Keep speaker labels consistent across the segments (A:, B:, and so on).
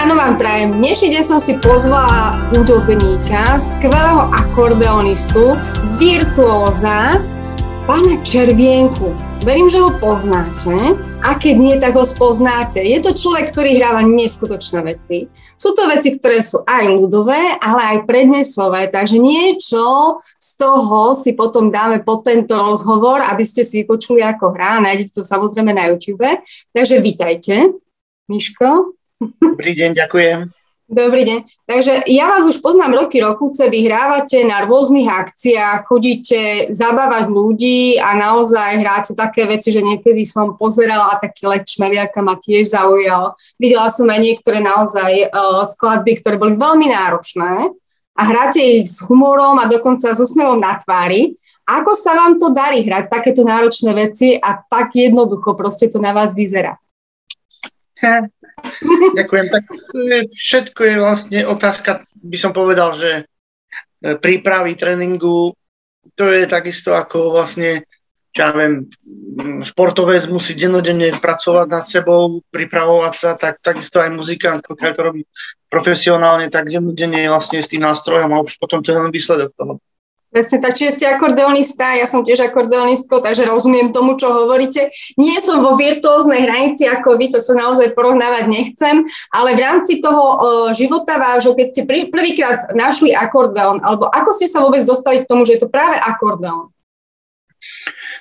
A: ráno vám prajem. Dnešný deň som si pozvala hudobníka, skvelého akordeonistu, virtuóza, pána Červienku. Verím, že ho poznáte a keď nie, tak ho spoznáte. Je to človek, ktorý hráva neskutočné veci. Sú to veci, ktoré sú aj ľudové, ale aj prednesové, takže niečo z toho si potom dáme po tento rozhovor, aby ste si vypočuli, ako hrá. Nájdete to samozrejme na YouTube. Takže vítajte, Miško.
B: Dobrý deň, ďakujem.
A: Dobrý deň. Takže ja vás už poznám roky, rokuce, vy hrávate na rôznych akciách, chodíte zabávať ľudí a naozaj hráte také veci, že niekedy som pozerala a taký let šmeliaka ma tiež zaujal. Videla som aj niektoré naozaj uh, skladby, ktoré boli veľmi náročné a hráte ich s humorom a dokonca s úsmevom na tvári. Ako sa vám to darí hrať takéto náročné veci a tak jednoducho proste to na vás vyzerá?
B: Ďakujem. Tak všetko je vlastne otázka, by som povedal, že e, prípravy tréningu, to je takisto ako vlastne, čo ja viem, športovec musí dennodenne pracovať nad sebou, pripravovať sa, tak takisto aj muzikant, pokiaľ to robí profesionálne, tak dennodenne vlastne s tým nástrojom a už potom to je len výsledok toho.
A: Presne tak, čiže ste akordeonista, ja som tiež akordeonistkou, takže rozumiem tomu, čo hovoríte. Nie som vo virtuóznej hranici ako vy, to sa naozaj porovnávať nechcem, ale v rámci toho života vášho, keď ste pr- prvýkrát našli akordeón, alebo ako ste sa vôbec dostali k tomu, že je to práve akordeón?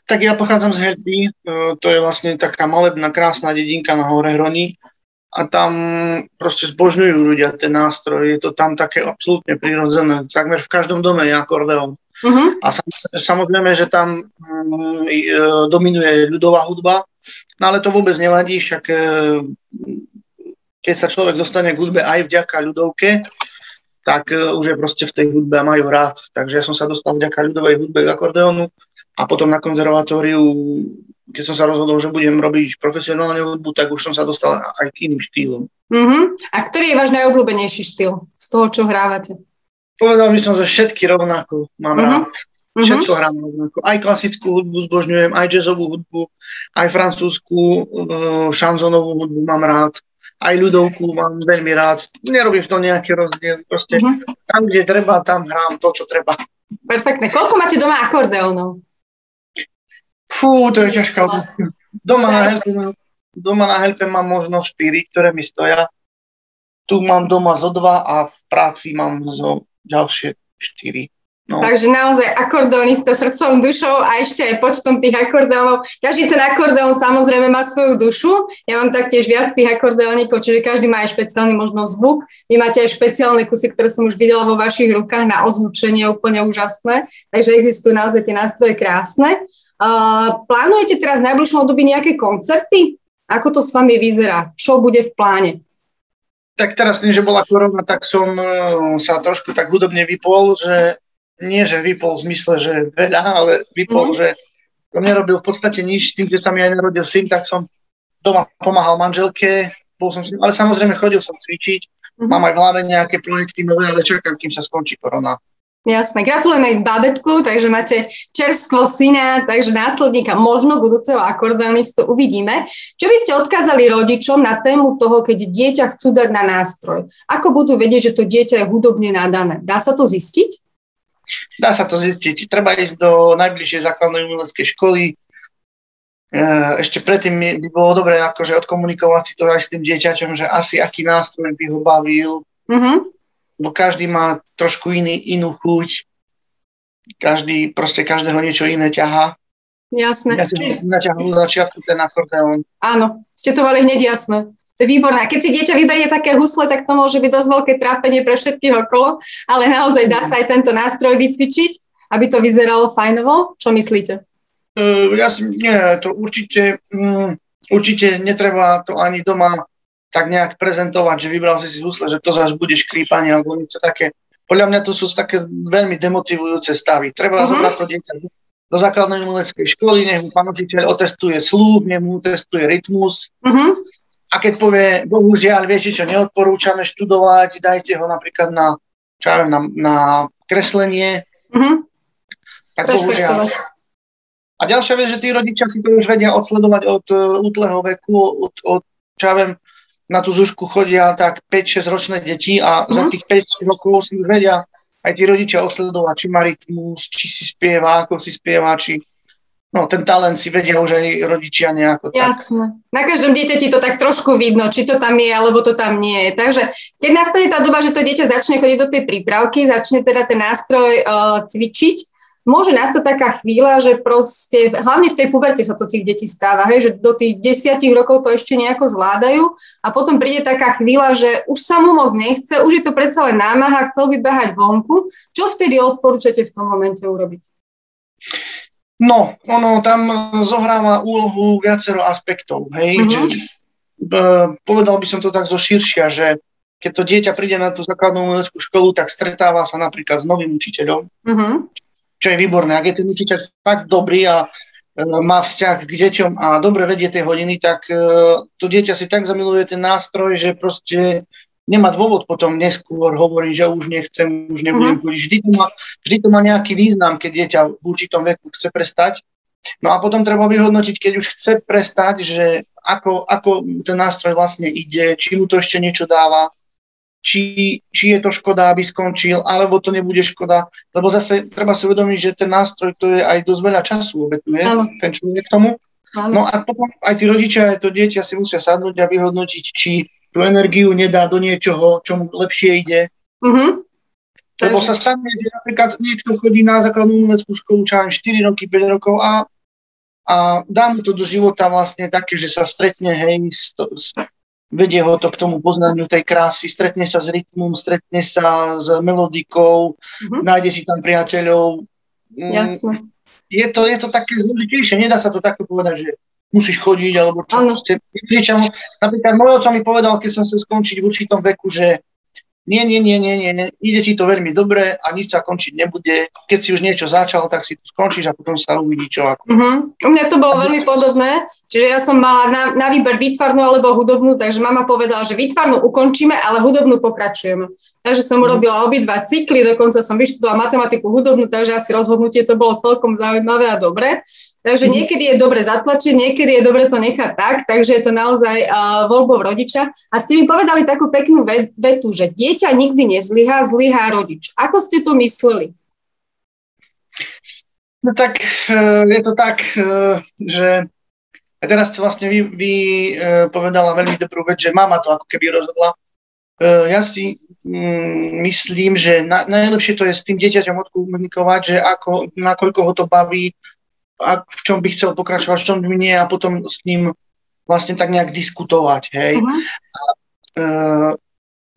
B: Tak ja pochádzam z Herby, uh, to je vlastne taká malebná, krásna dedinka na hore Hroni a tam proste zbožňujú ľudia ten nástroj. Je to tam také absolútne prirodzené. Takmer v každom dome je akordeón. Uh-huh. A samozrejme, že tam um, dominuje ľudová hudba, no ale to vôbec nevadí, však e, keď sa človek dostane k hudbe aj vďaka ľudovke, tak e, už je proste v tej hudbe a majú rád. Takže ja som sa dostal vďaka ľudovej hudbe k akordeónu a potom na konzervatóriu keď som sa rozhodol, že budem robiť profesionálne hudbu, tak už som sa dostal aj k iným štýlom.
A: Uh-huh. A ktorý je váš najobľúbenejší štýl z toho, čo hrávate?
B: Povedal by som, že všetky rovnako mám uh-huh. rád. Mhm. Všetko hrám rovnako. Aj klasickú hudbu zbožňujem, aj jazzovú hudbu, aj francúzskú uh, šanzonovú hudbu mám rád, aj ľudovku mám veľmi rád. Nerobím v tom nejaký rozdiel. Proste uh-huh. tam, kde treba, tam hrám to, čo treba.
A: Perfektne. Koľko máte doma akordeónov?
B: Fú, to je ťažká otázka. Doma na, helpe, doma na helpe mám možno 4, ktoré mi stoja. Tu mám doma zo 2 a v práci mám zo ďalšie 4.
A: No. Takže naozaj akordeonista srdcom, dušou a ešte aj počtom tých akordeónov. Každý ten akordeón samozrejme má svoju dušu. Ja mám taktiež viac tých akordeónikov, čiže každý má aj špeciálny možno zvuk. Vy máte aj špeciálne kusy, ktoré som už videla vo vašich rukách na ozvučenie, úplne úžasné. Takže existujú naozaj tie nástroje krásne. Uh, plánujete teraz v najbližšom období nejaké koncerty? Ako to s vami vyzerá? Čo bude v pláne?
B: Tak teraz tým, že bola korona, tak som uh, sa trošku tak hudobne vypol, že nie, že vypol v zmysle, že veľa, ale vypol, mm. že som nerobil v podstate nič. Tým, že sa mi aj narodil syn, tak som doma pomáhal manželke, bol som s ním, ale samozrejme chodil som cvičiť, mm. mám aj v hlave nejaké projekty nové, ale čakám, kým sa skončí korona.
A: Jasné, gratulujeme aj babetku, takže máte čerstvo syna, takže následníka možno budúceho akordeonistu uvidíme. Čo by ste odkázali rodičom na tému toho, keď dieťa chcú dať na nástroj? Ako budú vedieť, že to dieťa je hudobne nadané? Dá sa to zistiť?
B: Dá sa to zistiť. Treba ísť do najbližšej základnej umeleckej školy. E, ešte predtým by bolo dobré akože odkomunikovať si to aj s tým dieťaťom, že asi aký nástroj by ho bavil. Uh-huh bo každý má trošku iný, inú chuť, každý, proste každého niečo iné ťaha.
A: Jasné.
B: Na začiatku ten akordeón.
A: Áno, ste to mali hneď jasné. To je výborné. Keď si dieťa vyberie také husle, tak to môže byť dosť veľké trápenie pre všetkých okolo, ale naozaj dá sa aj tento nástroj vycvičiť, aby to vyzeralo fajnovo. Čo myslíte?
B: Uh, ja si, nie, to určite, um, určite netreba to ani doma tak nejak prezentovať, že vybral si si husle, že to zase bude škrípanie alebo niečo také. Podľa mňa to sú také veľmi demotivujúce stavy. Treba uh-huh. zobrať to dieťa do základnej umeleckej školy, nech mu pán učiteľ otestuje slúb, nech mu testuje rytmus. Uh-huh. A keď povie, bohužiaľ, viete čo, neodporúčame študovať, dajte ho napríklad na, čo ja viem, na, na kreslenie, uh-huh. tak bohužiaľ. A ďalšia vec, že tí rodičia si to už vedia odsledovať od uh, útleho veku, od, od čo ja viem, na tú zušku chodia tak 5-6 ročné deti a mm. za mhm. tých 5 rokov si už vedia aj tí rodičia osledovať, či má rytmus, či si spieva, ako si spieva, či no, ten talent si vedia už aj rodičia nejako.
A: Tak. Na každom dieťati to tak trošku vidno, či to tam je, alebo to tam nie je. Takže keď nastane tá doba, že to dieťa začne chodiť do tej prípravky, začne teda ten nástroj uh, cvičiť, môže nastať taká chvíľa, že proste, hlavne v tej puberte sa to tých detí stáva, hej, že do tých desiatich rokov to ešte nejako zvládajú a potom príde taká chvíľa, že už sa mu moc nechce, už je to predsa len námaha, chcel by behať vonku. Čo vtedy odporúčate v tom momente urobiť?
B: No, ono tam zohráva úlohu viacero aspektov, hej, uh-huh. že, povedal by som to tak zo širšia, že keď to dieťa príde na tú základnú umeleckú školu, tak stretáva sa napríklad s novým učiteľom, uh-huh čo je výborné. Ak je ten učiteľ fakt dobrý a e, má vzťah k deťom a dobre vedie tie hodiny, tak e, to dieťa si tak zamiluje ten nástroj, že proste nemá dôvod potom neskôr hovoriť, že už nechcem, už nebudem uh-huh. chodiť. Vždy to, má, vždy to má nejaký význam, keď dieťa v určitom veku chce prestať. No a potom treba vyhodnotiť, keď už chce prestať, že ako, ako ten nástroj vlastne ide, či mu to ešte niečo dáva, či, či je to škoda, aby skončil, alebo to nebude škoda. Lebo zase treba si uvedomiť, že ten nástroj to je aj dosť veľa času obetuje, ano. ten človek tomu. Ano. No a potom aj tí rodičia, aj to dieťa si musia sadnúť a vyhodnotiť, či tú energiu nedá do niečoho, čo mu lepšie ide. Uh-huh. Lebo sa stane, že napríklad niekto chodí na základnú umeleckú školu, čo 4 roky, 5 rokov a, a dá mu to do života vlastne také, že sa stretne hej, s, to, s vedie ho to k tomu poznaniu tej krásy, stretne sa s rytmom, stretne sa s melodikou, mm-hmm. nájde si tam priateľov.
A: Mm, Jasne.
B: Je to, je to také zložitejšie, nedá sa to takto povedať, že musíš chodiť, alebo čo. Proste, napríklad môj oco mi povedal, keď som sa skončiť v určitom veku, že nie, nie, nie, nie, nie, ide ti to veľmi dobre a nič sa končiť nebude. Keď si už niečo začal, tak si to skončíš a potom sa uvidí, čo ako.
A: Uh-huh. U mňa to bolo veľmi podobné, čiže ja som mala na, na výber výtvarnú alebo hudobnú, takže mama povedala, že výtvarnú ukončíme, ale hudobnú pokračujeme. Takže som urobila obidva cykly, dokonca som vyštudovala matematiku hudobnú, takže asi rozhodnutie to bolo celkom zaujímavé a dobre. Takže mhm. niekedy je dobre zatlačiť, niekedy je dobre to nechať tak, takže je to naozaj uh, voľbou rodiča. A ste mi povedali takú peknú vetu, že dieťa nikdy nezlyhá, zlyhá rodič. Ako ste to mysleli?
B: No tak uh, je to tak, uh, že a teraz vlastne vy, vy uh, povedala veľmi dobrú vec, že mama to ako keby rozhodla. Ja si um, myslím, že na, najlepšie to je s tým dieťaťom odkomunikovať, že ako, nakoľko ho to baví, a v čom by chcel pokračovať, v čom by nie a potom s ním vlastne tak nejak diskutovať, hej. Uh-huh. A, uh,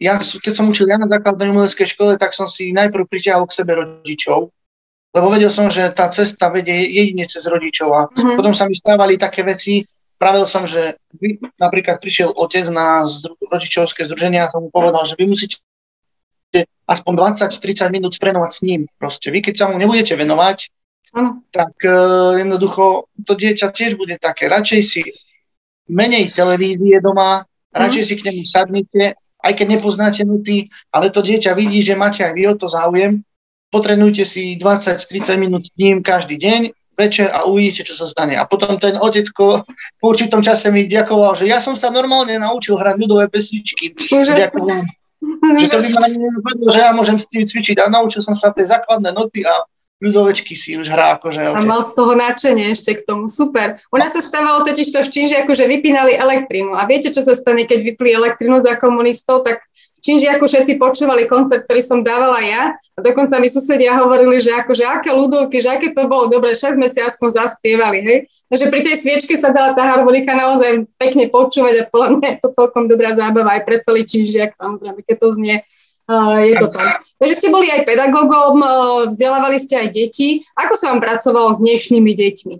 B: ja, keď som učil ja na základnej umeleckej škole, tak som si najprv pritiahol k sebe rodičov, lebo vedel som, že tá cesta vedie jedine cez rodičov a uh-huh. potom sa mi stávali také veci, pravil som, že vy, napríklad prišiel otec na zdru, rodičovské združenia a som mu povedal, že vy musíte aspoň 20-30 minút trénovať s ním. Proste vy, keď sa mu nebudete venovať, Ano. tak uh, jednoducho to dieťa tiež bude také. Radšej si menej televízie doma, radšej mm. si k nemu sadnite, aj keď nepoznáte nuty, ale to dieťa vidí, že máte aj vy o to záujem, potrenujte si 20-30 minút ním každý deň, večer a uvidíte, čo sa stane. A potom ten otecko po určitom čase mi ďakoval, že ja som sa normálne naučil hrať ľudové pesničky. Ďakujem. Že to by ma nenapadlo, že ja môžem s tým cvičiť a naučil som sa tie základné noty a ľudovečky si už hrá akože.
A: A mal z toho nadšenie ešte k tomu, super. U nás sa stávalo totiž to v Číži, akože vypínali elektrínu. A viete, čo sa stane, keď vypli elektrínu za komunistov, tak Číži ako všetci počúvali koncert, ktorý som dávala ja a dokonca mi susedia hovorili, že akože aké ľudovky, že aké to bolo dobre, však sme si aspoň zaspievali, hej. Takže pri tej sviečke sa dala tá harmonika naozaj pekne počúvať a podľa mňa je to celkom dobrá zábava aj pre celý Čížiak, samozrejme, keď to znie je to tam. Takže ste boli aj pedagógom, vzdelávali ste aj deti. Ako sa vám pracovalo s dnešnými deťmi?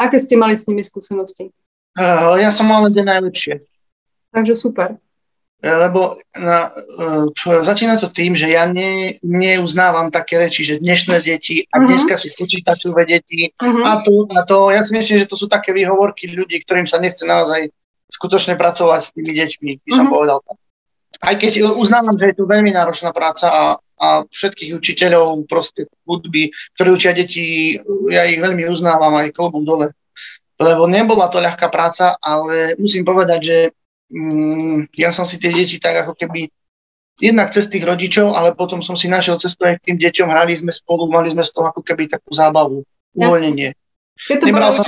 A: Aké ste mali s nimi skúsenosti?
B: Ja som mal len najlepšie.
A: Takže super.
B: E, lebo na, začína to tým, že ja ne, neuznávam také reči, že dnešné deti a uh-huh. dneska sú počítačové deti uh-huh. a to a to. Ja si myslím, že to sú také výhovorky ľudí, ktorým sa nechce naozaj skutočne pracovať s tými deťmi, by som uh-huh. povedal. Aj keď uznávam, že je to veľmi náročná práca a, a všetkých učiteľov proste hudby, ktorí učia deti, ja ich veľmi uznávam aj klobom dole. Lebo nebola to ľahká práca, ale musím povedať, že mm, ja som si tie deti tak ako keby jednak cez tých rodičov, ale potom som si našiel cestu aj k tým deťom, hrali sme spolu, mali sme z toho ako keby takú zábavu, uvoľnenie. Nebral som,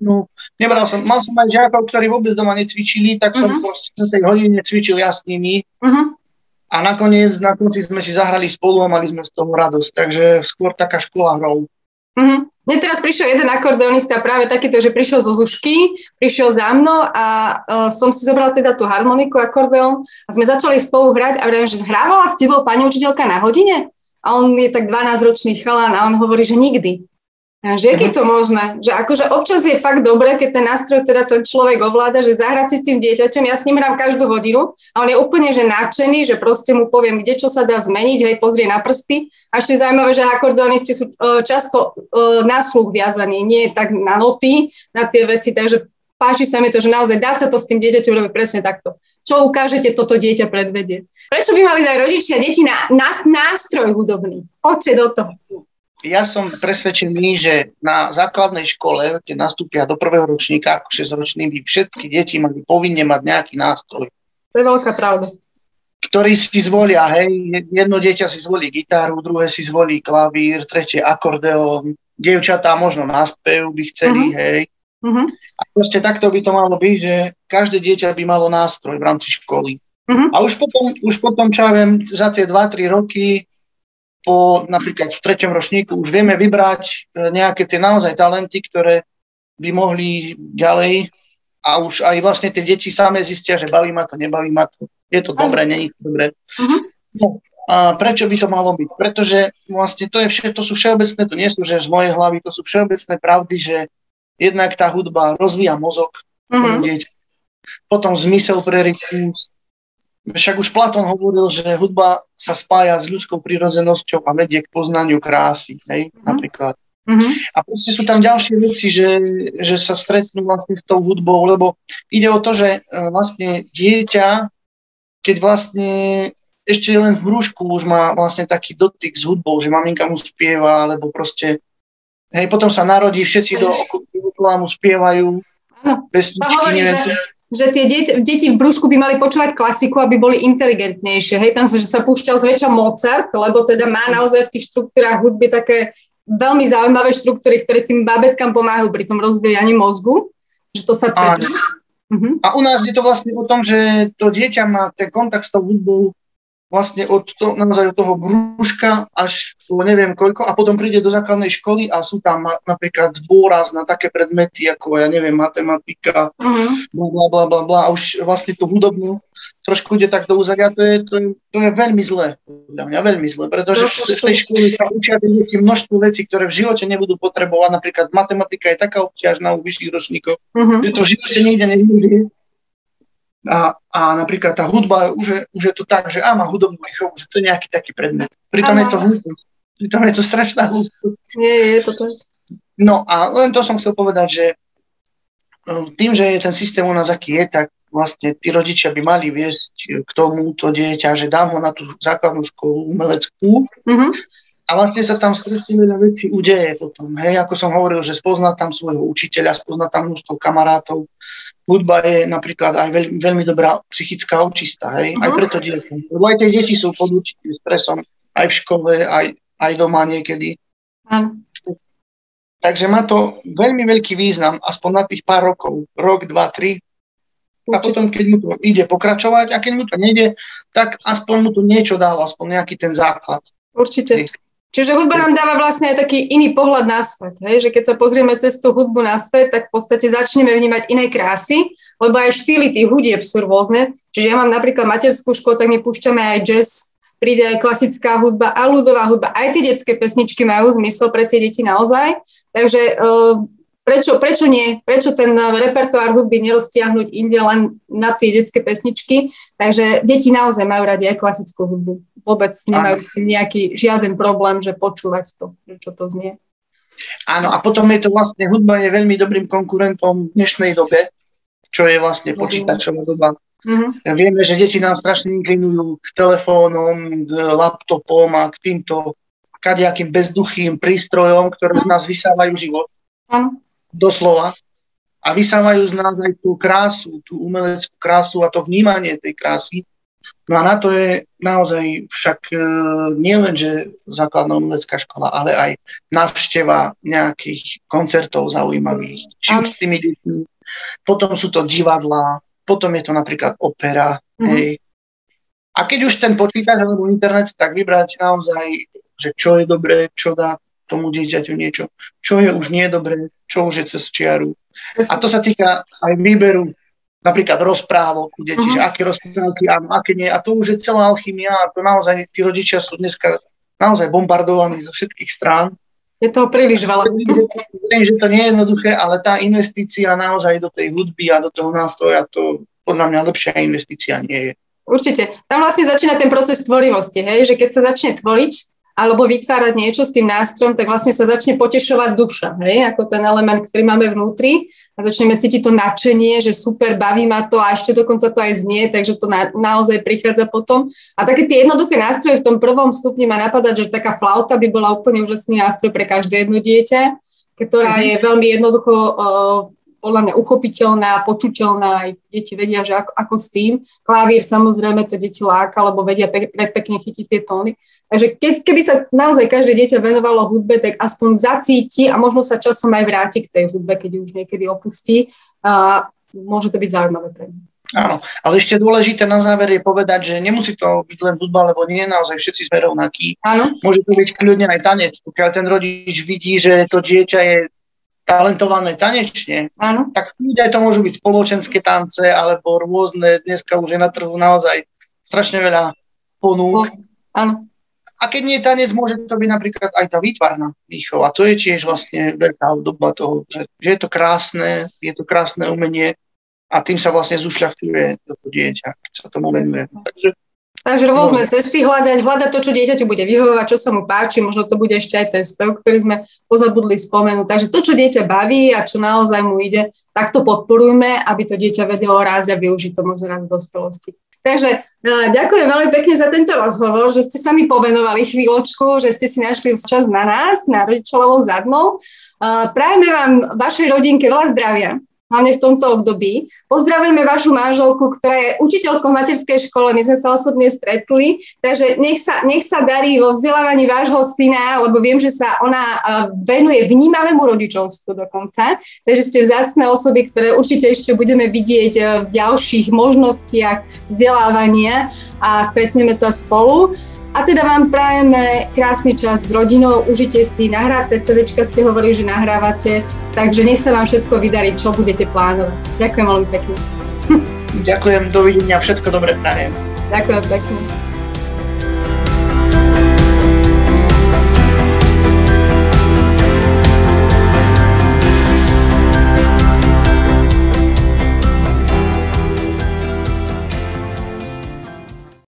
B: no, nebral som, mal som aj žiakov, ktorí vôbec doma necvičili, tak som uh-huh. na tej hodine cvičil ja s nimi. Uh-huh. A nakoniec, na konci sme si zahrali spolu a mali sme z toho radosť. Takže skôr taká škola hrou.
A: Uh-huh. Mne teraz prišiel jeden akordeonista práve takýto, že prišiel zo Zušky, prišiel za mnou a uh, som si zobral teda tú harmoniku, akordeón a sme začali spolu hrať a vravím, že hrávala s tebou pani učiteľka na hodine? A on je tak 12-ročný chalan a on hovorí, že nikdy. Že je to možné? Že akože občas je fakt dobré, keď ten nástroj teda ten človek ovláda, že zahrať si s tým dieťaťom, ja s ním hrám každú hodinu a on je úplne že nadšený, že proste mu poviem, kde čo sa dá zmeniť, hej, pozrie na prsty. A ešte zaujímavé, že akordeonisti sú uh, často uh, na sluch viazaní, nie tak na noty, na tie veci, takže páči sa mi to, že naozaj dá sa to s tým dieťaťom robiť presne takto. Čo ukážete, toto dieťa predvedie. Prečo by mali dať rodičia deti na, na nástroj hudobný? Poďte do toho
B: ja som presvedčený, že na základnej škole, keď nastúpia do prvého ročníka ako 6-ročný, by všetky deti mali povinne mať nejaký nástroj.
A: To je veľká pravda.
B: Ktorý si zvolia, hej, jedno dieťa si zvolí gitaru, druhé si zvolí klavír, tretie akordeón, dievčatá možno náspev by chceli, uh-huh. hej. Uh-huh. A proste takto by to malo byť, že každé dieťa by malo nástroj v rámci školy. Uh-huh. A už potom, už potom, čo ja viem, za tie 2-3 roky po napríklad v treťom ročníku už vieme vybrať e, nejaké tie naozaj talenty, ktoré by mohli ďalej a už aj vlastne tie deti samé zistia, že baví ma to, nebaví ma to. Je to dobré, není to dobré. Uh-huh. No, a prečo by to malo byť? Pretože vlastne to, je vše, to sú všeobecné, to nie sú že z mojej hlavy, to sú všeobecné pravdy, že jednak tá hudba rozvíja mozog, uh-huh. potom zmysel pre rytmus, však už Platón hovoril, že hudba sa spája s ľudskou prirodzenosťou a vedie k poznaniu krásy, hej, mm-hmm. napríklad. Mm-hmm. A proste sú tam ďalšie veci, že, že sa stretnú vlastne s tou hudbou, lebo ide o to, že e, vlastne dieťa, keď vlastne ešte len v brúšku už má vlastne taký dotyk s hudbou, že maminka mu spieva, alebo proste, hej, potom sa narodí, všetci do okolia mu spievajú,
A: pesničky, neviem, že že tie deti, deti v brúšku by mali počúvať klasiku, aby boli inteligentnejšie. Hej, tam sa, že sa púšťal zväčša Mozart, lebo teda má naozaj v tých štruktúrách hudby také veľmi zaujímavé štruktúry, ktoré tým babetkám pomáhajú pri tom rozvíjaní mozgu, že to sa tvrdí.
B: Uh-huh. A u nás je to vlastne o tom, že to dieťa má ten kontakt s tou hudbou vlastne od, to, naozaj od toho brúška až po neviem koľko a potom príde do základnej školy a sú tam napríklad dôraz na také predmety ako, ja neviem, matematika, uh-huh. bla, bla, bla, bla a už vlastne tú hudobnú trošku ide tak do úzadia, to je, to, je, to je veľmi zlé, podľa mňa veľmi zlé, pretože v tej škole sa učia deti množstvo vecí, ktoré v živote nebudú potrebovať, napríklad matematika je taká obťažná u vyšších ročníkov, uh-huh. že to v živote nikde nevidie a, a napríklad tá hudba, už je, už je to tak, že á, má hudobnú výchovu, že to je nejaký taký predmet. Pritom ano. je to hudba. Pritom je to strašná hudba.
A: Nie, je to tak.
B: No a len to som chcel povedať, že e, tým, že je ten systém u nás aký je, tak vlastne tí rodičia by mali viesť k tomu to dieťa, že dám ho na tú základnú školu umeleckú mm-hmm. a vlastne sa tam strašne veľa vecí udeje potom. Hej, ako som hovoril, že spozná tam svojho učiteľa, spozná tam množstvo kamarátov, hudba je napríklad aj veľ, veľmi dobrá psychická očista, hej, uh-huh. aj preto dieťa. Lebo aj tie deti sú pod určitým stresom, aj v škole, aj, aj doma niekedy. Uh-huh. Takže má to veľmi veľký význam, aspoň na tých pár rokov, rok, dva, tri. A potom, keď mu to ide pokračovať a keď mu to nejde, tak aspoň mu to niečo dalo, aspoň nejaký ten základ.
A: Určite. Čiže hudba nám dáva vlastne aj taký iný pohľad na svet. Hej? Že keď sa pozrieme cez tú hudbu na svet, tak v podstate začneme vnímať iné krásy, lebo aj štýly tých hudieb sú rôzne. Čiže ja mám napríklad materskú školu, tak my púšťame aj jazz, príde aj klasická hudba a ľudová hudba. Aj tie detské pesničky majú zmysel pre tie deti naozaj. Takže uh, prečo, prečo nie? Prečo ten repertoár hudby neroztiahnuť inde len na tie detské pesničky? Takže deti naozaj majú radi aj klasickú hudbu vôbec nemajú s tým nejaký žiaden problém, že počúvať to, čo to znie.
B: Áno, a potom je to vlastne, hudba je veľmi dobrým konkurentom v dnešnej dobe, čo je vlastne mhm. počítačová doba. Mm-hmm. Vieme, že deti nám strašne inklinujú k telefónom, k laptopom a k týmto kadejakým bezduchým prístrojom, ktoré z nás vysávajú život. Mm-hmm. Doslova. a vy sa majú znať aj tú krásu, tú umeleckú krásu a to vnímanie tej krásy. No a na to je naozaj však e, nie len, že základná umelecká škola, ale aj navšteva nejakých koncertov zaujímavých, či už s tými deťmi. Potom sú to divadlá, potom je to napríklad opera. Mm-hmm. Hej. A keď už ten počítač alebo internet, tak vybrať naozaj, že čo je dobré, čo dá tomu dieťaťu niečo, čo je už nie dobré, čo už je cez čiaru. A to sa týka aj výberu napríklad rozprávok u detí, uh-huh. že aké rozprávky áno, aké nie. A to už je celá alchymia a to naozaj tí rodičia sú dneska naozaj bombardovaní zo všetkých strán.
A: Je toho príliš veľa.
B: Viem, že to nie je jednoduché, ale tá investícia naozaj do tej hudby a do toho nástroja, to podľa mňa lepšia investícia nie je.
A: Určite. Tam vlastne začína ten proces tvorivosti, hej? že keď sa začne tvoriť, alebo vytvárať niečo s tým nástrojom, tak vlastne sa začne potešovať duša, hej? ako ten element, ktorý máme vnútri a začneme cítiť to nadšenie, že super, baví ma to a ešte dokonca to aj znie, takže to na, naozaj prichádza potom. A také tie jednoduché nástroje v tom prvom stupni ma napadať, že taká flauta by bola úplne úžasný nástroj pre každé jedno dieťa, ktorá mm-hmm. je veľmi jednoducho podľa mňa uchopiteľná, počuteľná, aj deti vedia, že ako, ako s tým. Klavír samozrejme to deti láka, lebo vedia pe- pe- pekne chytiť tie tóny. Takže keď, keby sa naozaj každé dieťa venovalo hudbe, tak aspoň zacíti a možno sa časom aj vráti k tej hudbe, keď už niekedy opustí. A môže to byť zaujímavé pre mňa.
B: Áno, ale ešte dôležité na záver je povedať, že nemusí to byť len hudba, lebo nie naozaj všetci sme rovnakí.
A: Áno.
B: Môže to byť kľudne aj tanec, pokiaľ ten rodič vidí, že to dieťa je talentované tanečne,
A: Áno.
B: tak aj to môžu byť spoločenské tance alebo rôzne, dneska už je na trhu naozaj strašne veľa ponúk.
A: Áno.
B: A keď nie je tanec, môže to byť napríklad aj tá výtvarná výchova. To je tiež vlastne veľká doba toho, že, že je to krásne, je to krásne umenie a tým sa vlastne zušľachtuje toto dieťa, keď sa tomu venuje. Takže
A: Takže rôzne cesty hľadať, hľadať to, čo dieťaťu bude vyhovovať, čo sa mu páči, možno to bude ešte aj ten spev, ktorý sme pozabudli spomenúť. Takže to, čo dieťa baví a čo naozaj mu ide, tak to podporujme, aby to dieťa vedelo rázť a využiť to možno raz v dospelosti. Takže uh, ďakujem veľmi pekne za tento rozhovor, že ste sa mi povenovali chvíľočku, že ste si našli čas na nás, na rodičovou zadnou. Uh, prajeme vám, vašej rodinke veľa zdravia, hlavne v tomto období. Pozdravujeme vašu manželku, ktorá je učiteľkou v materskej škole, my sme sa osobne stretli, takže nech sa, nech sa darí vo vzdelávaní vášho syna, lebo viem, že sa ona venuje vnímavému rodičovstvu dokonca, takže ste vzácne osoby, ktoré určite ešte budeme vidieť v ďalších možnostiach vzdelávania a stretneme sa spolu. A teda vám prajeme krásny čas s rodinou, užite si, nahráte CDčka, ste hovorili, že nahrávate, takže nech sa vám všetko vydarí, čo budete plánovať. Ďakujem veľmi pekne.
B: Ďakujem, dovidenia, všetko dobre prajem.
A: Ďakujem pekne.